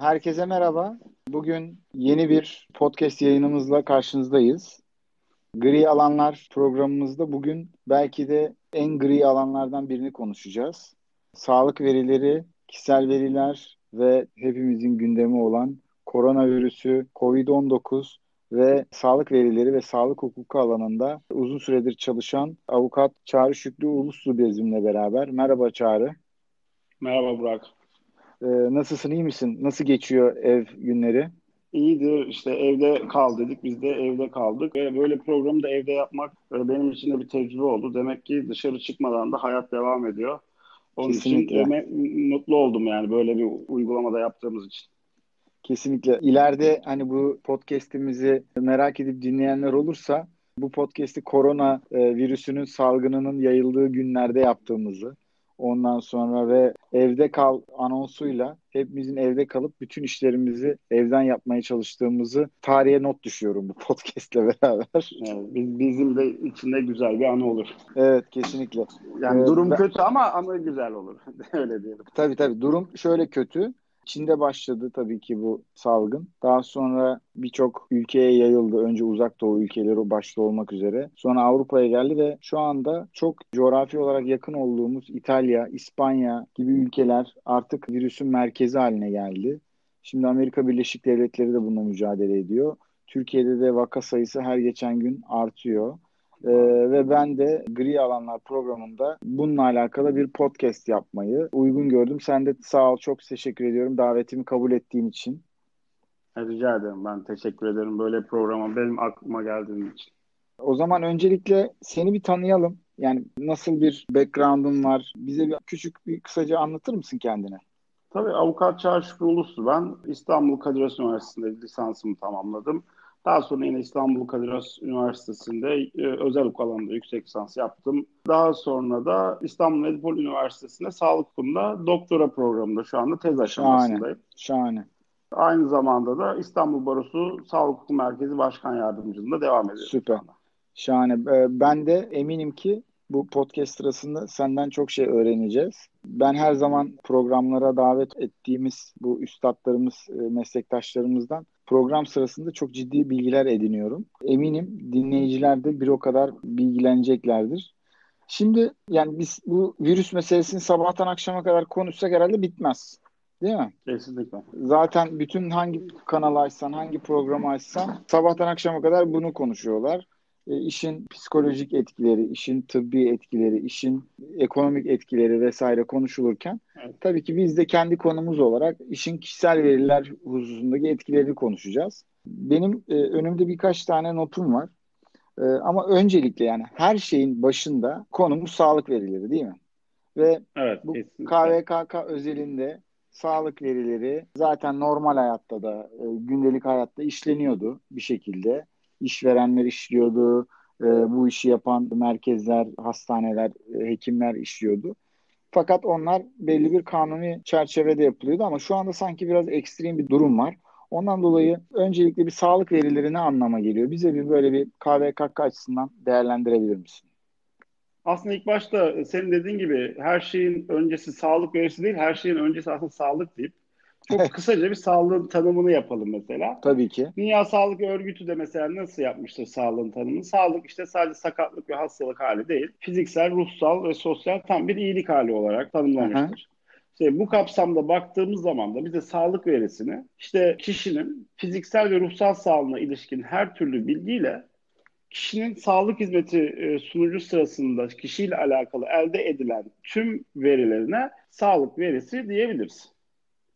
Herkese merhaba. Bugün yeni bir podcast yayınımızla karşınızdayız. Gri alanlar programımızda bugün belki de en gri alanlardan birini konuşacağız. Sağlık verileri, kişisel veriler ve hepimizin gündemi olan koronavirüsü, COVID-19 ve sağlık verileri ve sağlık hukuku alanında uzun süredir çalışan avukat Çağrı Şükrü Uluslu bizimle beraber. Merhaba Çağrı. Merhaba Burak. Ee, nasılsın, iyi misin? Nasıl geçiyor ev günleri? İyidir. İşte evde kal dedik. Biz de evde kaldık. Ve böyle programı da evde yapmak e, benim için de bir tecrübe oldu. Demek ki dışarı çıkmadan da hayat devam ediyor. Onun Kesinlikle. için mutlu oldum yani böyle bir uygulamada yaptığımız için. Kesinlikle. İleride hani bu podcast'imizi merak edip dinleyenler olursa bu podcast'i korona e, virüsünün salgınının yayıldığı günlerde yaptığımızı Ondan sonra ve evde kal anonsuyla hepimizin evde kalıp bütün işlerimizi evden yapmaya çalıştığımızı tarihe not düşüyorum bu podcastle beraber. Evet, bizim de içinde güzel bir anı olur. Evet kesinlikle. Yani ee, durum ben... kötü ama ama güzel olur. Öyle diyelim. Tabii tabii durum şöyle kötü. Çin'de başladı tabii ki bu salgın. Daha sonra birçok ülkeye yayıldı. Önce uzak doğu ülkeleri başta olmak üzere. Sonra Avrupa'ya geldi ve şu anda çok coğrafi olarak yakın olduğumuz İtalya, İspanya gibi ülkeler artık virüsün merkezi haline geldi. Şimdi Amerika Birleşik Devletleri de bununla mücadele ediyor. Türkiye'de de vaka sayısı her geçen gün artıyor. Ee, ve ben de Gri Alanlar programında bununla alakalı bir podcast yapmayı uygun gördüm. Sen de sağ ol çok teşekkür ediyorum davetimi kabul ettiğin için. Rica ederim ben teşekkür ederim böyle programa benim aklıma geldiğin için. O zaman öncelikle seni bir tanıyalım. Yani nasıl bir background'un var? Bize bir küçük bir kısaca anlatır mısın kendine? Tabii avukat Çağrı Şükrü Uluslu ben. İstanbul Kadir Has Üniversitesi'nde lisansımı tamamladım. Daha sonra yine İstanbul Kadir Has Üniversitesi'nde e, özel hukuk alanında yüksek lisans yaptım. Daha sonra da İstanbul Medipol Üniversitesi'nde sağlık hukukunda doktora programında şu anda tez aşamasındayım. Şahane. Şahane. Aynı zamanda da İstanbul Barosu Sağlık Hukuku Merkezi Başkan Yardımcılığında devam ediyorum. Süper. Şahane. Ee, ben de eminim ki bu podcast sırasında senden çok şey öğreneceğiz. Ben her zaman programlara davet ettiğimiz bu üstadlarımız, e, meslektaşlarımızdan program sırasında çok ciddi bilgiler ediniyorum. Eminim dinleyiciler de bir o kadar bilgileneceklerdir. Şimdi yani biz bu virüs meselesini sabahtan akşama kadar konuşsak herhalde bitmez. Değil mi? Kesinlikle. Zaten bütün hangi kanal açsan, hangi programı açsan sabahtan akşama kadar bunu konuşuyorlar. E, işin psikolojik etkileri, işin tıbbi etkileri, işin ekonomik etkileri vesaire konuşulurken evet. tabii ki biz de kendi konumuz olarak işin kişisel veriler hususundaki etkilerini konuşacağız. Benim e, önümde birkaç tane notum var. E, ama öncelikle yani her şeyin başında konumuz sağlık verileri değil mi? Ve evet, bu kesinlikle. KVKK özelinde sağlık verileri zaten normal hayatta da e, gündelik hayatta işleniyordu bir şekilde işverenler işliyordu. E, bu işi yapan merkezler, hastaneler, e, hekimler işliyordu. Fakat onlar belli bir kanuni çerçevede yapılıyordu ama şu anda sanki biraz ekstrem bir durum var. Ondan dolayı öncelikle bir sağlık verileri ne anlama geliyor? Bize bir böyle bir KVKK açısından değerlendirebilir misin? Aslında ilk başta senin dediğin gibi her şeyin öncesi sağlık verisi değil, her şeyin öncesi aslında sağlık deyip çok kısaca bir sağlığın tanımını yapalım mesela. Tabii ki. Dünya Sağlık Örgütü de mesela nasıl yapmıştır sağlığın tanımını? Sağlık işte sadece sakatlık ve hastalık hali değil. Fiziksel, ruhsal ve sosyal tam bir iyilik hali olarak tanımlamıştır. İşte bu kapsamda baktığımız zaman da bize sağlık verisini işte kişinin fiziksel ve ruhsal sağlığına ilişkin her türlü bilgiyle kişinin sağlık hizmeti e, sunucu sırasında kişiyle alakalı elde edilen tüm verilerine sağlık verisi diyebiliriz.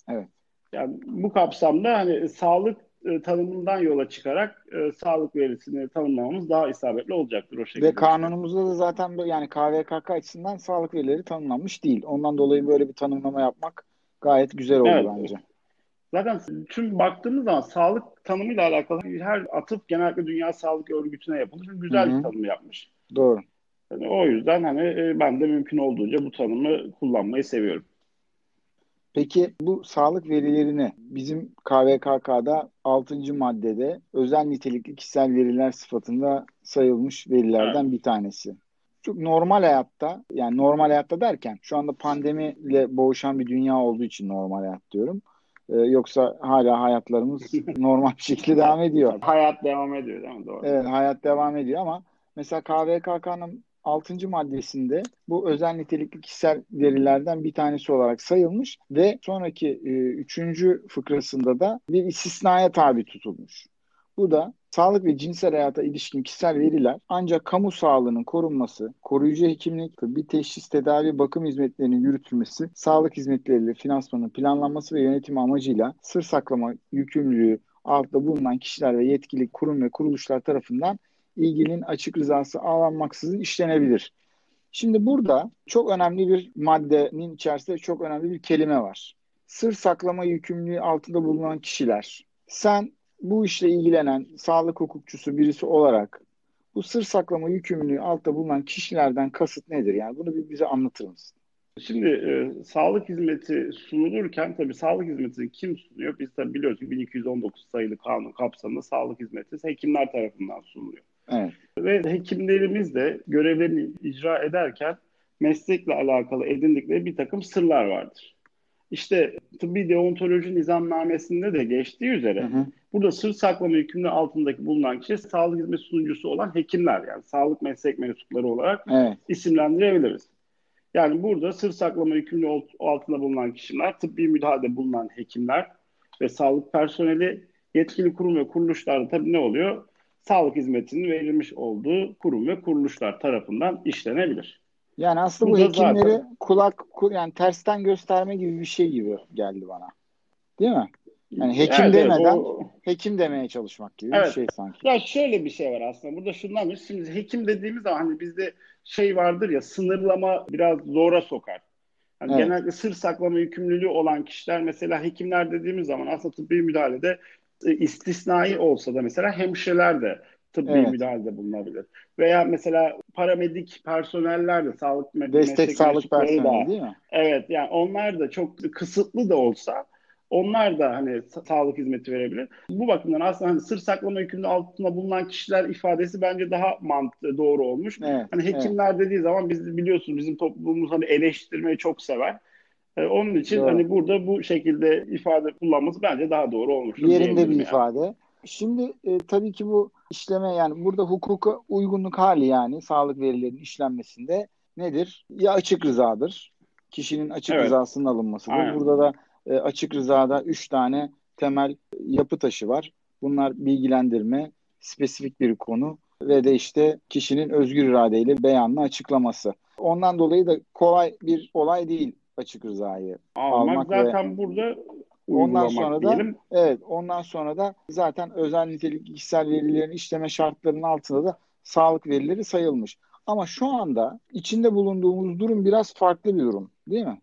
Evet. Yani bu kapsamda hani sağlık e, tanımından yola çıkarak e, sağlık verisini tanımlamamız daha isabetli olacaktır o şekilde. Ve kanunumuzda da zaten yani KVKK açısından sağlık verileri tanımlanmış değil. Ondan dolayı böyle bir tanımlama yapmak gayet güzel oldu evet. bence. Zaten tüm baktığımız zaman sağlık tanımıyla alakalı her atıf genellikle Dünya Sağlık Örgütü'ne yapılmış. Güzel Hı-hı. bir tanım yapmış. Doğru. Yani o yüzden hani e, ben de mümkün olduğunca bu tanımı kullanmayı seviyorum. Peki bu sağlık verilerini bizim KVKK'da 6. maddede özel nitelikli kişisel veriler sıfatında sayılmış verilerden evet. bir tanesi. Çok normal hayatta yani normal hayatta derken şu anda pandemiyle boğuşan bir dünya olduğu için normal hayat diyorum. Ee, yoksa hala hayatlarımız normal bir şekilde devam ediyor. Hayat devam ediyor değil mi? Doğru. Evet hayat devam ediyor ama mesela KVKK'nın 6. maddesinde bu özel nitelikli kişisel verilerden bir tanesi olarak sayılmış ve sonraki 3. E, fıkrasında da bir istisnaya tabi tutulmuş. Bu da sağlık ve cinsel hayata ilişkin kişisel veriler ancak kamu sağlığının korunması, koruyucu hekimlik, tıbbi teşhis, tedavi, bakım hizmetlerinin yürütülmesi, sağlık hizmetleriyle finansmanın planlanması ve yönetimi amacıyla sır saklama yükümlülüğü altında bulunan kişiler ve yetkili kurum ve kuruluşlar tarafından ilginin açık rızası ağlanmaksızın işlenebilir. Şimdi burada çok önemli bir maddenin içerisinde çok önemli bir kelime var. Sır saklama yükümlülüğü altında bulunan kişiler. Sen bu işle ilgilenen sağlık hukukçusu birisi olarak bu sır saklama yükümlülüğü altta bulunan kişilerden kasıt nedir? Yani bunu bir bize anlatır mısın? Şimdi e, sağlık hizmeti sunulurken tabii sağlık hizmetini kim sunuyor? Biz tabii biliyoruz ki 1219 sayılı kanun kapsamında sağlık hizmeti hekimler tarafından sunuluyor. Evet. Ve hekimlerimiz de görevlerini icra ederken meslekle alakalı edindikleri bir takım sırlar vardır. İşte tıbbi deontoloji nizamnamesinde de geçtiği üzere hı hı. burada sır saklama yükümlülüğü altındaki bulunan kişi sağlık hizmet sunucusu olan hekimler yani sağlık meslek mensupları olarak evet. isimlendirebiliriz. Yani burada sır saklama yükümlülüğü altında bulunan kişiler, tıbbi müdahalede bulunan hekimler ve sağlık personeli yetkili kurum ve kuruluşlarda tabii ne oluyor? Sağlık hizmetinin verilmiş olduğu kurum ve kuruluşlar tarafından işlenebilir. Yani aslında bu, bu hekimleri zaten... kulak yani tersten gösterme gibi bir şey gibi geldi bana. Değil mi? Yani hekim evet, demeden o... hekim demeye çalışmak gibi evet. bir şey sanki. Ya şöyle bir şey var aslında. Burada şundan bir şimdi hekim dediğimiz zaman hani bizde şey vardır ya sınırlama biraz zora sokar. Yani evet. Genellikle sır saklama yükümlülüğü olan kişiler mesela hekimler dediğimiz zaman aslında tıbbi müdahalede istisnai olsa da mesela hemşireler de tıbbi evet. müdahalede bulunabilir. Veya mesela paramedik personeller de sağlık destek sağlık personeli da, değil mi? Evet yani onlar da çok kısıtlı da olsa onlar da hani sağlık hizmeti verebilir. Bu bakımdan aslında hani sır saklama yükümlülüğü altında bulunan kişiler ifadesi bence daha mantıklı, doğru olmuş. Evet, hani hekimler evet. dediği zaman biz biliyorsunuz bizim toplumumuz hani eleştirmeyi çok sever. Ee, onun için doğru. hani burada bu şekilde ifade kullanması bence daha doğru olmuş. Yerinde bir yani. ifade. Şimdi e, tabii ki bu işleme yani burada hukuka uygunluk hali yani sağlık verilerinin işlenmesinde nedir? Ya açık rızadır. Kişinin açık evet. rızasının alınmasıdır. Aynen. Burada da e, açık rızada üç tane temel yapı taşı var. Bunlar bilgilendirme, spesifik bir konu ve de işte kişinin özgür iradeyle beyanını açıklaması. Ondan dolayı da kolay bir olay değil açık rızayı almak, almak zaten ve burada ondan sonra da diyelim. evet ondan sonra da zaten özel nitelikli kişisel verilerin işleme şartlarının altında da sağlık verileri sayılmış. Ama şu anda içinde bulunduğumuz durum biraz farklı bir durum değil mi?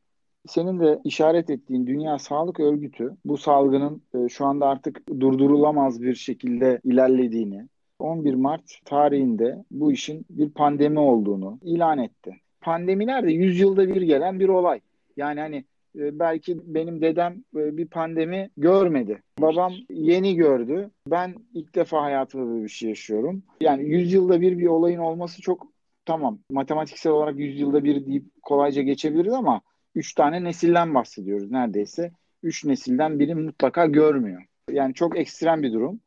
Senin de işaret ettiğin Dünya Sağlık Örgütü bu salgının e, şu anda artık durdurulamaz bir şekilde ilerlediğini, 11 Mart tarihinde bu işin bir pandemi olduğunu ilan etti. Pandemiler de 100 yılda bir gelen bir olay. Yani hani e, belki benim dedem e, bir pandemi görmedi. Babam yeni gördü. Ben ilk defa hayatımda böyle bir şey yaşıyorum. Yani 100 yılda bir bir olayın olması çok tamam. Matematiksel olarak 100 yılda bir deyip kolayca geçebiliriz ama 3 tane nesilden bahsediyoruz neredeyse. 3 nesilden biri mutlaka görmüyor. Yani çok ekstrem bir durum.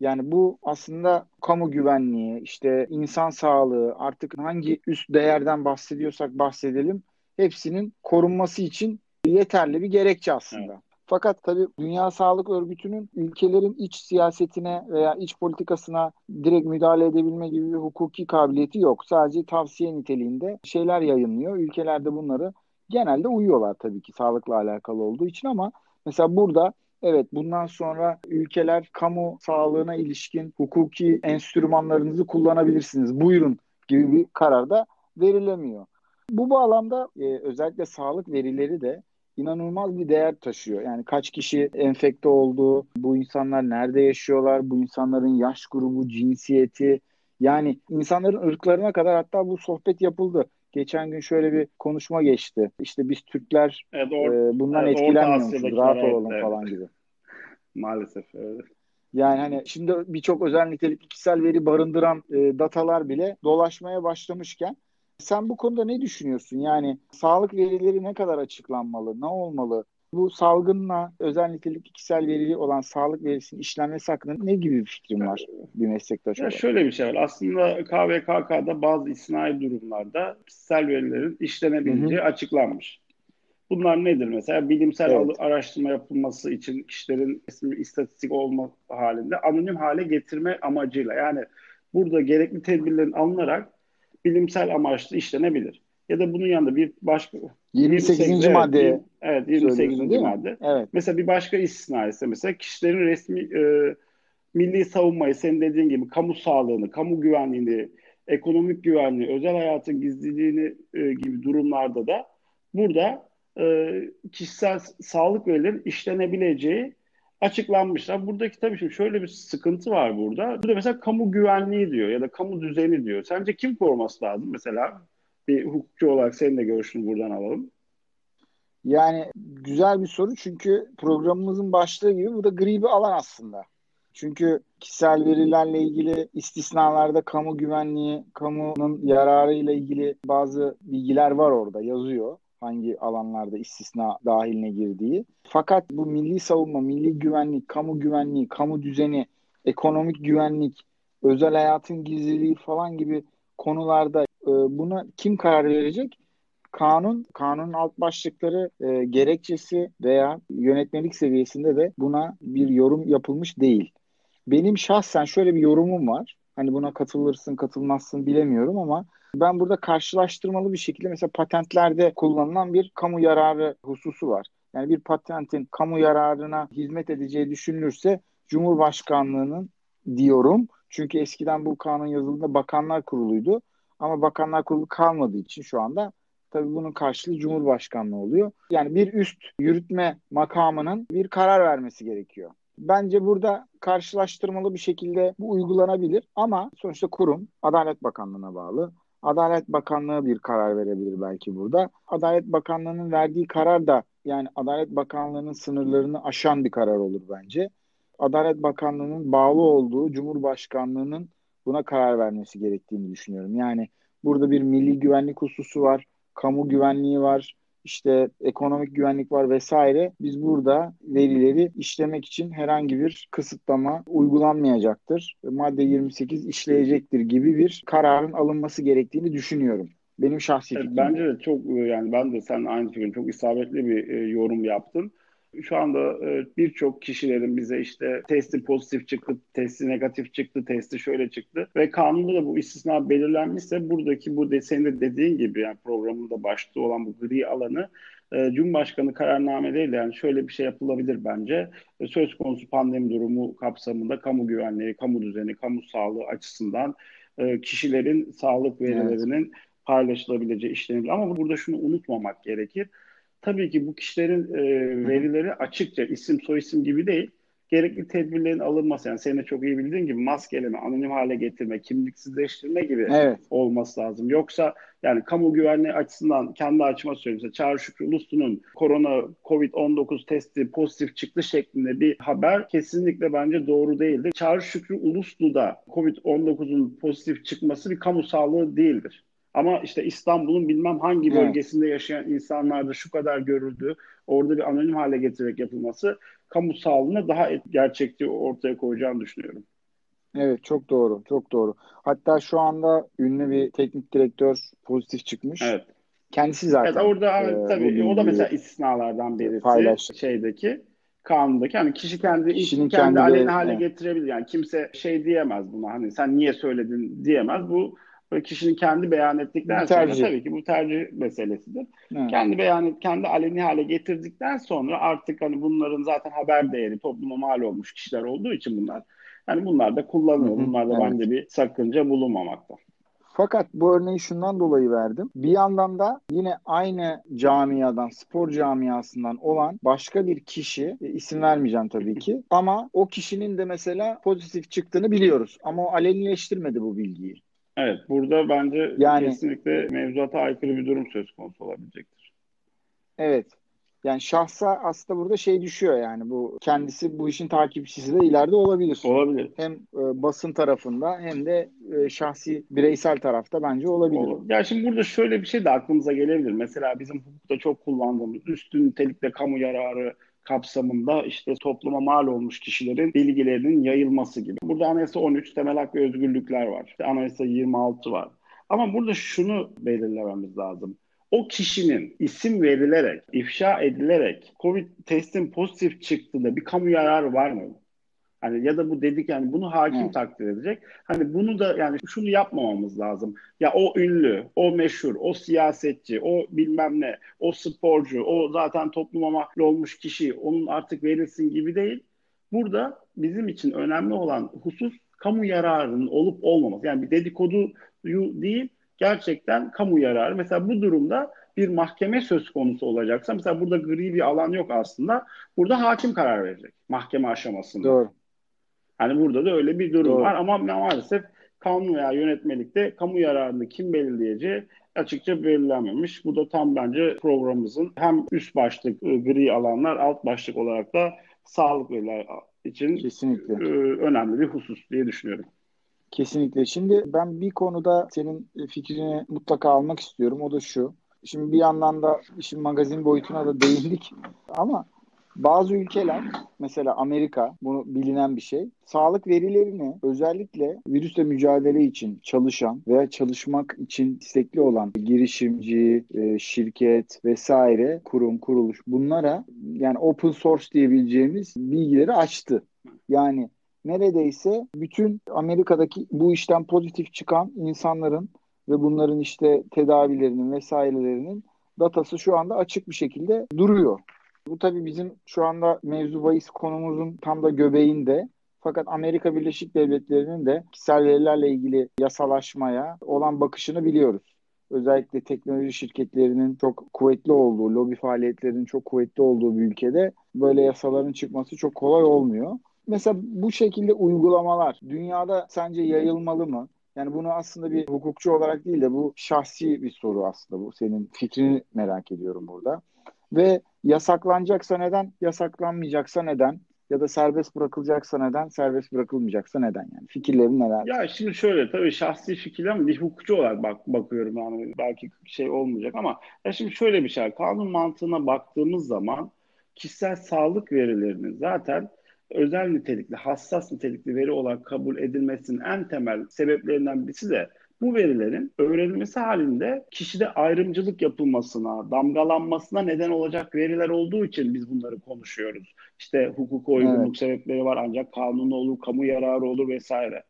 Yani bu aslında kamu güvenliği, işte insan sağlığı, artık hangi üst değerden bahsediyorsak bahsedelim, hepsinin korunması için yeterli bir gerekçe aslında. Evet. Fakat tabii Dünya Sağlık Örgütü'nün ülkelerin iç siyasetine veya iç politikasına direkt müdahale edebilme gibi bir hukuki kabiliyeti yok. Sadece tavsiye niteliğinde şeyler yayınlıyor. Ülkelerde bunları genelde uyuyorlar tabii ki sağlıkla alakalı olduğu için ama mesela burada evet bundan sonra ülkeler kamu sağlığına ilişkin hukuki enstrümanlarınızı kullanabilirsiniz. Buyurun gibi bir karar da verilemiyor. Bu bağlamda e, özellikle sağlık verileri de inanılmaz bir değer taşıyor. Yani kaç kişi enfekte oldu, bu insanlar nerede yaşıyorlar, bu insanların yaş grubu, cinsiyeti, yani insanların ırklarına kadar hatta bu sohbet yapıldı. Geçen gün şöyle bir konuşma geçti. İşte biz Türkler evet, or- e, bundan evet, etkilenmiyormuşuz, rahat olalım evet. falan gibi. Maalesef evet. Yani hani şimdi birçok özel nitelikli kişisel veri barındıran e, datalar bile dolaşmaya başlamışken sen bu konuda ne düşünüyorsun? Yani sağlık verileri ne kadar açıklanmalı? Ne olmalı? Bu salgınla özel nitelikli kişisel verili olan sağlık verisinin işlenmesi hakkında ne gibi bir fikrin var bir meslektaş olarak? Şöyle bir şey var. Aslında KVKK'da bazı isnai durumlarda kişisel verilerin işlenebileceği Hı-hı. açıklanmış. Bunlar nedir mesela? Bilimsel evet. araştırma yapılması için kişilerin istatistik olma halinde anonim hale getirme amacıyla yani burada gerekli tedbirlerin alınarak bilimsel amaçlı işlenebilir. Ya da bunun yanında bir başka 28. 28 madde. Evet, 28. madde. Evet. Mesela bir başka istisna ise mesela kişilerin resmi e, milli savunmayı senin dediğin gibi kamu sağlığını, kamu güvenliğini, ekonomik güvenliği, özel hayatın gizliliğini e, gibi durumlarda da burada e, kişisel sağlık verilerin işlenebileceği açıklanmışlar. Buradaki tabii şimdi şöyle bir sıkıntı var burada. Burada mesela kamu güvenliği diyor ya da kamu düzeni diyor. Sence kim koruması lazım mesela? Bir hukukçu olarak senin de görüşünü buradan alalım. Yani güzel bir soru çünkü programımızın başlığı gibi bu da gri bir alan aslında. Çünkü kişisel verilerle ilgili istisnalarda kamu güvenliği, kamunun yararı ile ilgili bazı bilgiler var orada yazıyor hangi alanlarda istisna dahiline girdiği. Fakat bu milli savunma, milli güvenlik, kamu güvenliği, kamu düzeni, ekonomik güvenlik, özel hayatın gizliliği falan gibi konularda e, buna kim karar verecek? Kanun, kanunun alt başlıkları e, gerekçesi veya yönetmelik seviyesinde de buna bir yorum yapılmış değil. Benim şahsen şöyle bir yorumum var. Hani buna katılırsın, katılmazsın bilemiyorum ama ben burada karşılaştırmalı bir şekilde mesela patentlerde kullanılan bir kamu yararı hususu var. Yani bir patentin kamu yararına hizmet edeceği düşünülürse Cumhurbaşkanlığının diyorum. Çünkü eskiden bu kanun yazıldığında bakanlar kuruluydu. Ama bakanlar kurulu kalmadığı için şu anda tabii bunun karşılığı Cumhurbaşkanlığı oluyor. Yani bir üst yürütme makamının bir karar vermesi gerekiyor. Bence burada karşılaştırmalı bir şekilde bu uygulanabilir ama sonuçta kurum Adalet Bakanlığı'na bağlı. Adalet Bakanlığı bir karar verebilir belki burada. Adalet Bakanlığı'nın verdiği karar da yani Adalet Bakanlığı'nın sınırlarını aşan bir karar olur bence. Adalet Bakanlığı'nın bağlı olduğu Cumhurbaşkanlığı'nın buna karar vermesi gerektiğini düşünüyorum. Yani burada bir milli güvenlik hususu var, kamu güvenliği var, işte ekonomik güvenlik var vesaire. Biz burada verileri işlemek için herhangi bir kısıtlama uygulanmayacaktır. Madde 28 işleyecektir gibi bir kararın alınması gerektiğini düşünüyorum. Benim şahsi evet, fikrim. Bence de çok yani ben de sen aynı fikrin çok isabetli bir e, yorum yaptın şu anda e, birçok kişilerin bize işte testi pozitif çıktı, testi negatif çıktı, testi şöyle çıktı ve kanunda da bu istisna belirlenmişse buradaki bu de, senin de dediğin gibi yani programında başta olan bu gri alanı e, Cumhurbaşkanı kararnameleriyle yani şöyle bir şey yapılabilir bence. E, söz konusu pandemi durumu kapsamında kamu güvenliği, kamu düzeni, kamu sağlığı açısından kişilerin sağlık verilerinin evet. paylaşılabileceği işlenebilir. Ama burada şunu unutmamak gerekir tabii ki bu kişilerin e, verileri açıkça isim soyisim gibi değil. Gerekli tedbirlerin alınması yani senin de çok iyi bildiğin gibi maskeleme, anonim hale getirme, kimliksizleştirme gibi evet. olması lazım. Yoksa yani kamu güvenliği açısından kendi açıma söyleyeyim. Mesela Çağrı Şükrü Ulusu'nun korona COVID-19 testi pozitif çıktı şeklinde bir haber kesinlikle bence doğru değildir. Çağrı Şükrü Uluslu'da COVID-19'un pozitif çıkması bir kamu sağlığı değildir. Ama işte İstanbul'un bilmem hangi bölgesinde yaşayan insanlarda şu kadar görüldü. Orada bir anonim hale getirerek yapılması kamu sağlığına daha gerçekçi ortaya koyacağını düşünüyorum. Evet çok doğru, çok doğru. Hatta şu anda ünlü bir teknik direktör pozitif çıkmış. Evet. Kendisi zaten. Evet, orada e, tabii o da mesela istisnalardan birisi paylaş. şeydeki kanundaki hani kişi kendi Kişinin kendi, kendi aleyhine hale evet. getirebilir. Yani kimse şey diyemez buna hani sen niye söyledin diyemez. Bu Böyle kişinin kendi beyan ettikten sonra tabii ki bu tercih meselesidir. Evet. Kendi beyan et, kendi aleni hale getirdikten sonra artık hani bunların zaten haber değeri topluma mal olmuş kişiler olduğu için bunlar. Yani bunlar da kullanılıyor. Bunlar da evet. bence bir sakınca bulunmamakta. Fakat bu örneği şundan dolayı verdim. Bir yandan da yine aynı camiadan, spor camiasından olan başka bir kişi, e, isim vermeyeceğim tabii ki, ama o kişinin de mesela pozitif çıktığını biliyoruz. Ama o alenileştirmedi bu bilgiyi. Evet, burada bence yani, kesinlikle mevzuata aykırı bir durum söz konusu olabilecektir. Evet. Yani şahsa aslında burada şey düşüyor yani bu kendisi bu işin takipçisi de ileride olabilir. Olabilir. Hem e, basın tarafında hem de e, şahsi bireysel tarafta bence olabilir. Olur. Ya şimdi burada şöyle bir şey de aklımıza gelebilir. Mesela bizim hukukta çok kullandığımız üstün nitelikte kamu yararı kapsamında işte topluma mal olmuş kişilerin bilgilerinin yayılması gibi. Burada Anayasa 13 temel hak ve özgürlükler var. İşte Anayasa 26 var. Ama burada şunu belirlememiz lazım. O kişinin isim verilerek, ifşa edilerek COVID testin pozitif çıktığında bir kamu yararı var mı? Hani ya da bu dedik yani bunu hakim evet. takdir edecek. Hani bunu da yani şunu yapmamamız lazım. Ya o ünlü, o meşhur, o siyasetçi, o bilmem ne, o sporcu, o zaten topluma mal olmuş kişi onun artık verilsin gibi değil. Burada bizim için önemli olan husus kamu yararının olup olmaması. Yani bir dedikoduyu değil, gerçekten kamu yararı. Mesela bu durumda bir mahkeme söz konusu olacaksa mesela burada gri bir alan yok aslında. Burada hakim karar verecek mahkeme aşamasında. Doğru. Hani burada da öyle bir durum Doğru. var ama maalesef kanun veya yönetmelikte kamu yararını kim belirleyeceği açıkça belirlenmemiş. Bu da tam bence programımızın hem üst başlık ıı, gri alanlar alt başlık olarak da sağlık veriler için Kesinlikle. Iı, önemli bir husus diye düşünüyorum. Kesinlikle. Şimdi ben bir konuda senin fikrini mutlaka almak istiyorum. O da şu. Şimdi bir yandan da işin magazin boyutuna da değindik. Ama bazı ülkeler mesela Amerika bunu bilinen bir şey. Sağlık verilerini özellikle virüsle mücadele için çalışan veya çalışmak için istekli olan girişimci, e, şirket vesaire, kurum, kuruluş bunlara yani open source diyebileceğimiz bilgileri açtı. Yani neredeyse bütün Amerika'daki bu işten pozitif çıkan insanların ve bunların işte tedavilerinin vesairelerinin datası şu anda açık bir şekilde duruyor. Bu tabii bizim şu anda mevzu bahis konumuzun tam da göbeğinde. Fakat Amerika Birleşik Devletleri'nin de kişisel verilerle ilgili yasalaşmaya olan bakışını biliyoruz. Özellikle teknoloji şirketlerinin çok kuvvetli olduğu, lobi faaliyetlerinin çok kuvvetli olduğu bir ülkede böyle yasaların çıkması çok kolay olmuyor. Mesela bu şekilde uygulamalar dünyada sence yayılmalı mı? Yani bunu aslında bir hukukçu olarak değil de bu şahsi bir soru aslında bu. Senin fikrini merak ediyorum burada. Ve yasaklanacaksa neden, yasaklanmayacaksa neden? Ya da serbest bırakılacaksa neden, serbest bırakılmayacaksa neden yani? Fikirlerin neler? Ya şimdi şöyle tabii şahsi fikir ama bir hukukçu olarak bak, bakıyorum yani belki şey olmayacak ama ya şimdi şöyle bir şey kanun mantığına baktığımız zaman kişisel sağlık verilerinin zaten özel nitelikli, hassas nitelikli veri olarak kabul edilmesinin en temel sebeplerinden birisi de bu verilerin öğrenilmesi halinde kişide ayrımcılık yapılmasına, damgalanmasına neden olacak veriler olduğu için biz bunları konuşuyoruz. İşte hukuka uygunluk evet. sebepleri var ancak kanunu olur, kamu yararı olur vesaire.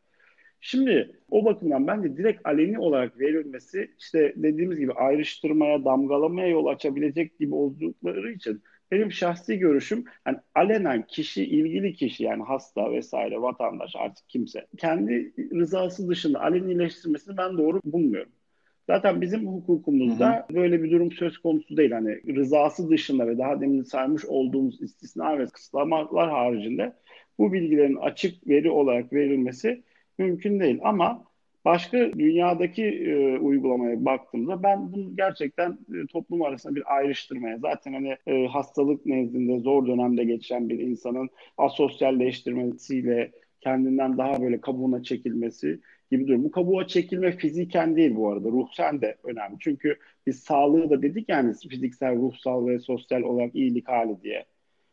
Şimdi o bakımdan bence direkt aleni olarak verilmesi işte dediğimiz gibi ayrıştırmaya, damgalamaya yol açabilecek gibi oldukları için benim şahsi görüşüm yani alenen kişi, ilgili kişi yani hasta vesaire vatandaş artık kimse kendi rızası dışında alenileştirmesini ben doğru bulmuyorum. Zaten bizim hukukumuzda hı hı. böyle bir durum söz konusu değil. Hani rızası dışında ve daha demin saymış olduğumuz istisna ve kısıtlamalar haricinde bu bilgilerin açık veri olarak verilmesi mümkün değil. Ama Başka dünyadaki e, uygulamaya baktığımda ben bunu gerçekten e, toplum arasında bir ayrıştırmaya zaten hani e, hastalık nezdinde zor dönemde geçen bir insanın asosyalleştirmesiyle kendinden daha böyle kabuğuna çekilmesi gibi durum. Bu kabuğa çekilme fiziken değil bu arada. Ruhsen de önemli. Çünkü biz sağlığı da dedik yani fiziksel, ruhsal ve sosyal olarak iyilik hali diye.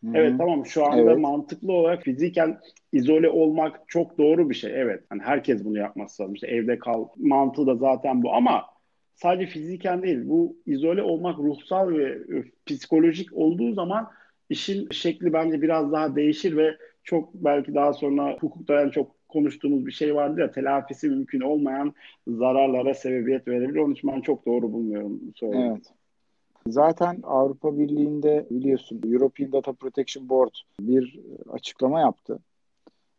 Hı-hı. Evet tamam şu anda evet. mantıklı olarak fiziken izole olmak çok doğru bir şey. Evet. Hani herkes bunu yapması lazım. İşte evde kal mantığı da zaten bu ama sadece fiziken değil. Bu izole olmak ruhsal ve psikolojik olduğu zaman işin şekli bence biraz daha değişir ve çok belki daha sonra hukukta yani çok konuştuğumuz bir şey vardı ya telafisi mümkün olmayan zararlara sebebiyet verebilir. Onun için ben çok doğru bulmuyorum. Söyleyeyim. Evet. Zaten Avrupa Birliği'nde biliyorsun European Data Protection Board bir açıklama yaptı.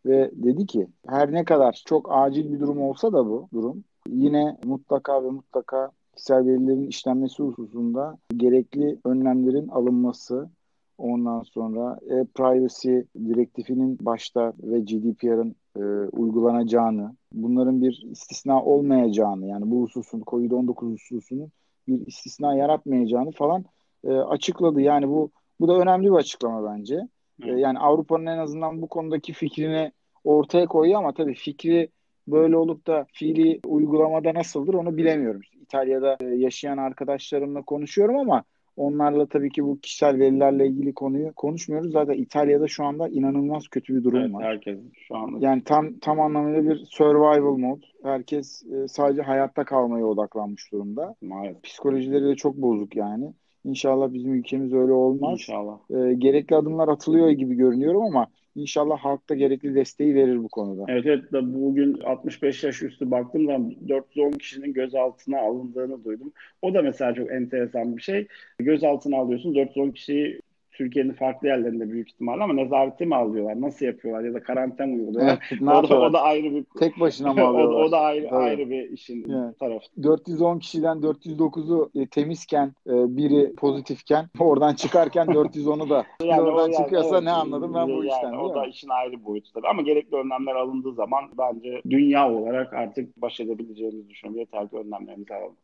Ve dedi ki her ne kadar çok acil bir durum olsa da bu durum yine mutlaka ve mutlaka kişisel verilerin işlenmesi hususunda gerekli önlemlerin alınması ondan sonra e-privacy direktifinin başta ve GDPR'ın e, uygulanacağını, bunların bir istisna olmayacağını yani bu hususun COVID-19 hususunun bir istisna yaratmayacağını falan e, açıkladı. Yani bu Bu da önemli bir açıklama bence. Evet. Yani Avrupa'nın en azından bu konudaki fikrini ortaya koyuyor ama tabii fikri böyle olup da fiili uygulamada nasıldır onu bilemiyorum. İtalya'da yaşayan arkadaşlarımla konuşuyorum ama Onlarla tabii ki bu kişisel verilerle ilgili konuyu konuşmuyoruz. Zaten İtalya'da şu anda inanılmaz kötü bir durum evet, var. Herkes şu anda. Yani tam tam anlamıyla bir survival mode. Herkes e, sadece hayatta kalmaya odaklanmış durumda. Maalesef. Psikolojileri de çok bozuk yani. İnşallah bizim ülkemiz öyle olmaz. İnşallah. E, gerekli adımlar atılıyor gibi görünüyorum ama İnşallah halk da gerekli desteği verir bu konuda. Evet evet bugün 65 yaş üstü baktım da 410 kişinin gözaltına alındığını duydum. O da mesela çok enteresan bir şey. Gözaltına alıyorsun 410 kişiyi Türkiye'nin farklı yerlerinde büyük ihtimalle ama nezarete mi alıyorlar? Nasıl yapıyorlar? Ya da karantina mı uyguluyorlar? Evet, ne o, da, o da ayrı bir... Tek başına mı alıyorlar? o, o da ayrı, evet. ayrı bir işin evet. tarafı. 410 kişiden 409'u e, temizken, e, biri pozitifken, oradan çıkarken 410'u da yani oradan yani, çıkıyorsa evet, ne anladım ben yani, bu işten yani, O da işin ayrı boyutu tabii. Ama gerekli önlemler alındığı zaman bence dünya olarak artık baş edebileceğimizi düşünüyorum. Yeter ki önlemlerimizi alalım.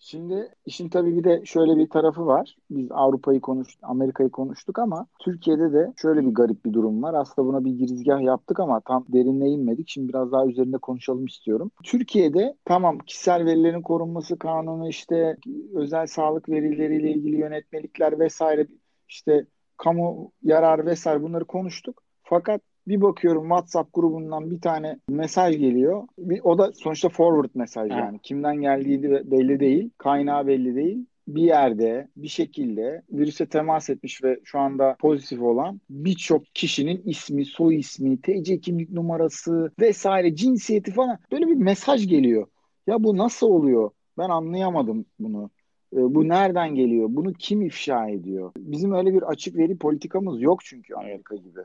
Şimdi işin tabii bir de şöyle bir tarafı var. Biz Avrupa'yı konuştuk, Amerika'yı konuştuk ama Türkiye'de de şöyle bir garip bir durum var. Aslında buna bir girizgah yaptık ama tam derinle inmedik. Şimdi biraz daha üzerinde konuşalım istiyorum. Türkiye'de tamam kişisel verilerin korunması kanunu işte özel sağlık verileriyle ilgili yönetmelikler vesaire işte kamu yararı vesaire bunları konuştuk. Fakat bir bakıyorum WhatsApp grubundan bir tane mesaj geliyor. Bir, o da sonuçta forward mesaj yani. Ha. Kimden geldiği belli değil. Kaynağı belli değil bir yerde bir şekilde virüse temas etmiş ve şu anda pozitif olan birçok kişinin ismi, soy ismi, TC kimlik numarası vesaire cinsiyeti falan böyle bir mesaj geliyor. Ya bu nasıl oluyor? Ben anlayamadım bunu. E, bu nereden geliyor? Bunu kim ifşa ediyor? Bizim öyle bir açık veri politikamız yok çünkü Amerika gibi.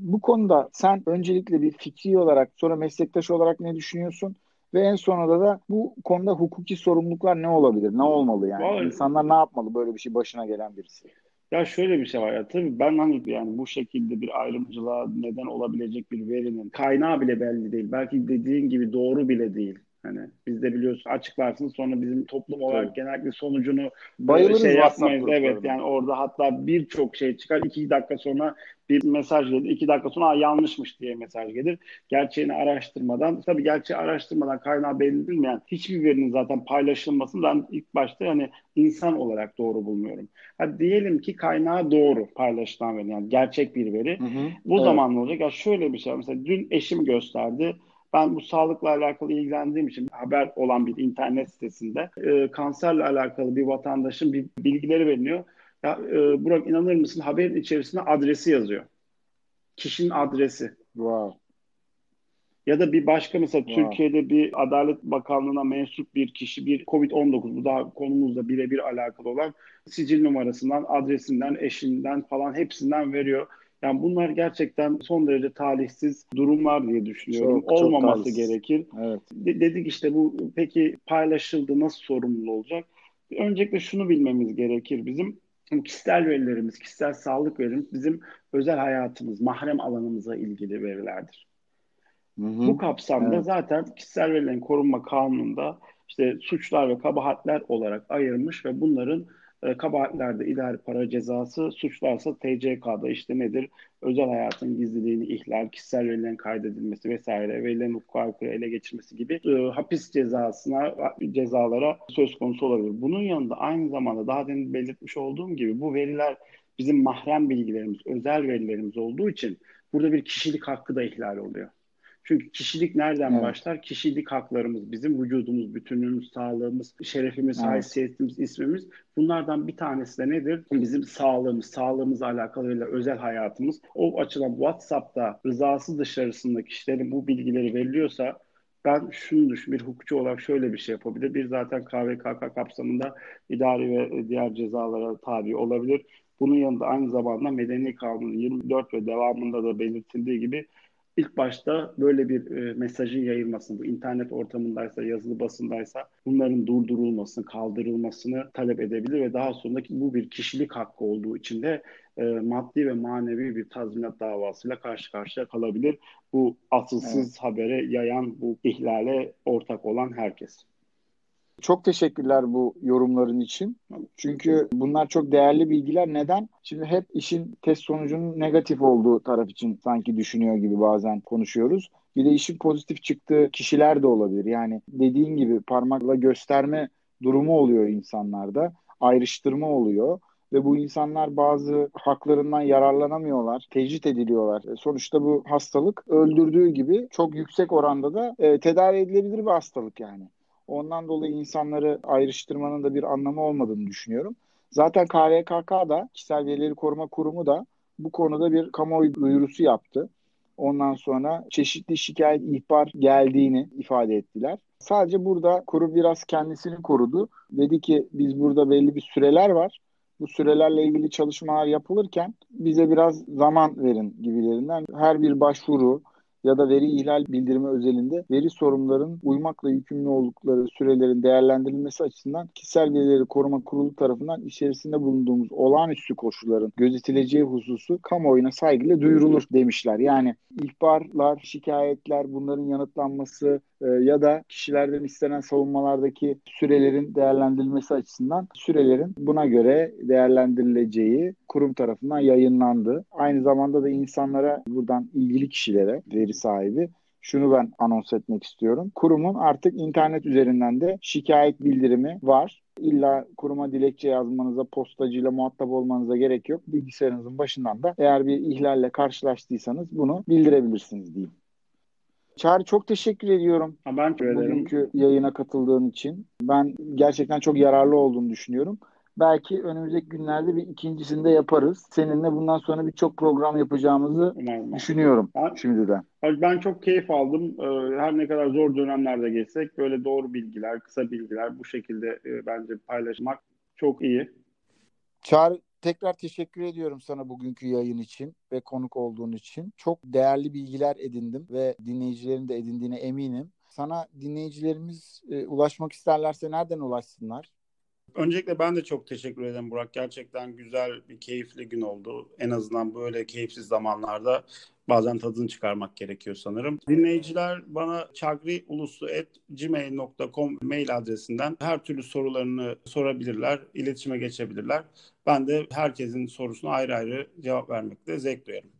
Bu konuda sen öncelikle bir fikri olarak sonra meslektaş olarak ne düşünüyorsun? Ve en sonunda da bu konuda hukuki sorumluluklar ne olabilir? Ne olmalı yani? Vallahi, İnsanlar ne yapmalı böyle bir şey başına gelen birisi? Ya şöyle bir şey var ya tabii ben hani yani bu şekilde bir ayrımcılığa neden olabilecek bir verinin kaynağı bile belli değil. Belki dediğin gibi doğru bile değil. Hani biz de biliyorsun açıklarsın sonra bizim toplum olarak Tabii. genellikle sonucunu Bayılırız şey yapmayız. Evet yani orada hatta birçok şey çıkar. iki dakika sonra bir mesaj gelir. iki dakika sonra yanlışmış diye mesaj gelir. Gerçeğini araştırmadan tabii gerçeği araştırmadan kaynağı belli bilmeyen hiçbir verinin zaten paylaşılmasını ben ilk başta yani insan olarak doğru bulmuyorum. Hadi diyelim ki kaynağı doğru paylaşılan veri yani gerçek bir veri. Hı hı. Bu evet. zaman ne olacak? Ya şöyle bir şey mesela dün eşim gösterdi ben bu sağlıkla alakalı ilgilendiğim için haber olan bir internet sitesinde e, kanserle alakalı bir vatandaşın bir bilgileri veriliyor. Ya e, Burak inanır mısın haberin içerisinde adresi yazıyor. Kişinin adresi. Wow. Ya da bir başka mesela wow. Türkiye'de bir Adalet Bakanlığı'na mensup bir kişi bir COVID-19 bu daha konumuzla birebir alakalı olan sicil numarasından, adresinden, eşinden falan hepsinden veriyor. Yani bunlar gerçekten son derece talihsiz durumlar diye düşünüyorum. Çok, Olmaması çok gerekir. Evet. De- dedik işte bu peki paylaşıldı nasıl sorumlu olacak? Öncelikle şunu bilmemiz gerekir bizim. Kişisel verilerimiz, kişisel sağlık verilerimiz bizim özel hayatımız, mahrem alanımıza ilgili verilerdir. Hı hı. Bu kapsamda evet. zaten kişisel verilerin korunma kanununda işte suçlar ve kabahatler olarak ayırmış ve bunların e, kabahatlerde idari para cezası, suçlarsa TCK'da işte nedir? Özel hayatın gizliliğini ihlal, kişisel verilerin kaydedilmesi vesaire, verilerin hukuka aykırı ele geçirmesi gibi e, hapis cezasına, cezalara söz konusu olabilir. Bunun yanında aynı zamanda daha demin belirtmiş olduğum gibi bu veriler bizim mahrem bilgilerimiz, özel verilerimiz olduğu için burada bir kişilik hakkı da ihlal oluyor. Çünkü kişilik nereden evet. başlar? Kişilik haklarımız, bizim vücudumuz, bütünlüğümüz, sağlığımız, şerefimiz, evet. haysiyetimiz, ismimiz. Bunlardan bir tanesi de nedir? Bizim sağlığımız, sağlığımızla alakalı özel hayatımız. O açıdan WhatsApp'ta rızası dışarısında kişilerin bu bilgileri veriliyorsa ben şunu düşün, bir hukukçu olarak şöyle bir şey yapabilir. Bir zaten KVKK kapsamında idari ve diğer cezalara tabi olabilir. Bunun yanında aynı zamanda Medeni Kanun 24 ve devamında da belirtildiği gibi ilk başta böyle bir e, mesajın yayılmasını, bu internet ortamındaysa, yazılı basındaysa bunların durdurulmasını, kaldırılmasını talep edebilir ve daha sonra bu bir kişilik hakkı olduğu için de e, maddi ve manevi bir tazminat davasıyla karşı karşıya kalabilir. Bu asılsız evet. habere yayan, bu ihlale ortak olan herkes. Çok teşekkürler bu yorumların için. Çünkü bunlar çok değerli bilgiler. Neden? Şimdi hep işin test sonucunun negatif olduğu taraf için sanki düşünüyor gibi bazen konuşuyoruz. Bir de işin pozitif çıktığı kişiler de olabilir. Yani dediğin gibi parmakla gösterme durumu oluyor insanlarda. Ayrıştırma oluyor ve bu insanlar bazı haklarından yararlanamıyorlar, tecrit ediliyorlar. E, sonuçta bu hastalık öldürdüğü gibi çok yüksek oranda da e, tedavi edilebilir bir hastalık yani. Ondan dolayı insanları ayrıştırmanın da bir anlamı olmadığını düşünüyorum. Zaten KVKK da Kişisel Verileri Koruma Kurumu da bu konuda bir kamuoyu duyurusu yaptı. Ondan sonra çeşitli şikayet ihbar geldiğini ifade ettiler. Sadece burada kurum biraz kendisini korudu. Dedi ki biz burada belli bir süreler var. Bu sürelerle ilgili çalışmalar yapılırken bize biraz zaman verin gibilerinden. Her bir başvuru, ya da veri ihlal bildirimi özelinde veri sorumluların uymakla yükümlü oldukları sürelerin değerlendirilmesi açısından kişisel verileri koruma kurulu tarafından içerisinde bulunduğumuz olağanüstü koşulların gözetileceği hususu kamuoyuna saygıyla duyurulur demişler. Yani ihbarlar, şikayetler, bunların yanıtlanması e, ya da kişilerden istenen savunmalardaki sürelerin değerlendirilmesi açısından sürelerin buna göre değerlendirileceği kurum tarafından yayınlandı. Aynı zamanda da insanlara buradan ilgili kişilere veri sahibi şunu ben anons etmek istiyorum. Kurumun artık internet üzerinden de şikayet bildirimi var. İlla kuruma dilekçe yazmanıza, postacıyla muhatap olmanıza gerek yok. Bilgisayarınızın başından da eğer bir ihlalle karşılaştıysanız bunu bildirebilirsiniz diyeyim. Çağrı çok teşekkür ediyorum. Ha, ben teşekkür ederim. Bugünkü yayına katıldığın için. Ben gerçekten çok yararlı olduğunu düşünüyorum. Belki önümüzdeki günlerde bir ikincisini de yaparız. Seninle bundan sonra birçok program yapacağımızı Umarım. düşünüyorum ben, şimdiden. Ben çok keyif aldım. Ee, her ne kadar zor dönemlerde geçsek böyle doğru bilgiler, kısa bilgiler bu şekilde e, bence paylaşmak çok iyi. Çağrı tekrar teşekkür ediyorum sana bugünkü yayın için ve konuk olduğun için. Çok değerli bilgiler edindim ve dinleyicilerin de edindiğine eminim. Sana dinleyicilerimiz e, ulaşmak isterlerse nereden ulaşsınlar? Öncelikle ben de çok teşekkür ederim Burak. Gerçekten güzel bir keyifli gün oldu. En azından böyle keyifsiz zamanlarda bazen tadını çıkarmak gerekiyor sanırım. Dinleyiciler bana çagriulusu.gmail.com mail adresinden her türlü sorularını sorabilirler, iletişime geçebilirler. Ben de herkesin sorusuna ayrı ayrı cevap vermekte zevk duyarım.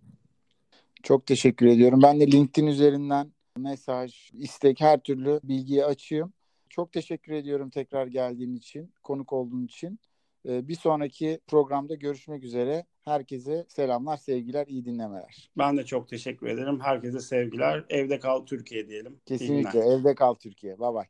Çok teşekkür ediyorum. Ben de LinkedIn üzerinden mesaj, istek her türlü bilgiyi açayım. Çok teşekkür ediyorum tekrar geldiğin için, konuk olduğun için. Ee, bir sonraki programda görüşmek üzere. Herkese selamlar, sevgiler, iyi dinlemeler. Ben de çok teşekkür ederim. Herkese sevgiler. Evde kal Türkiye diyelim. Kesinlikle evde kal Türkiye. Bay bay.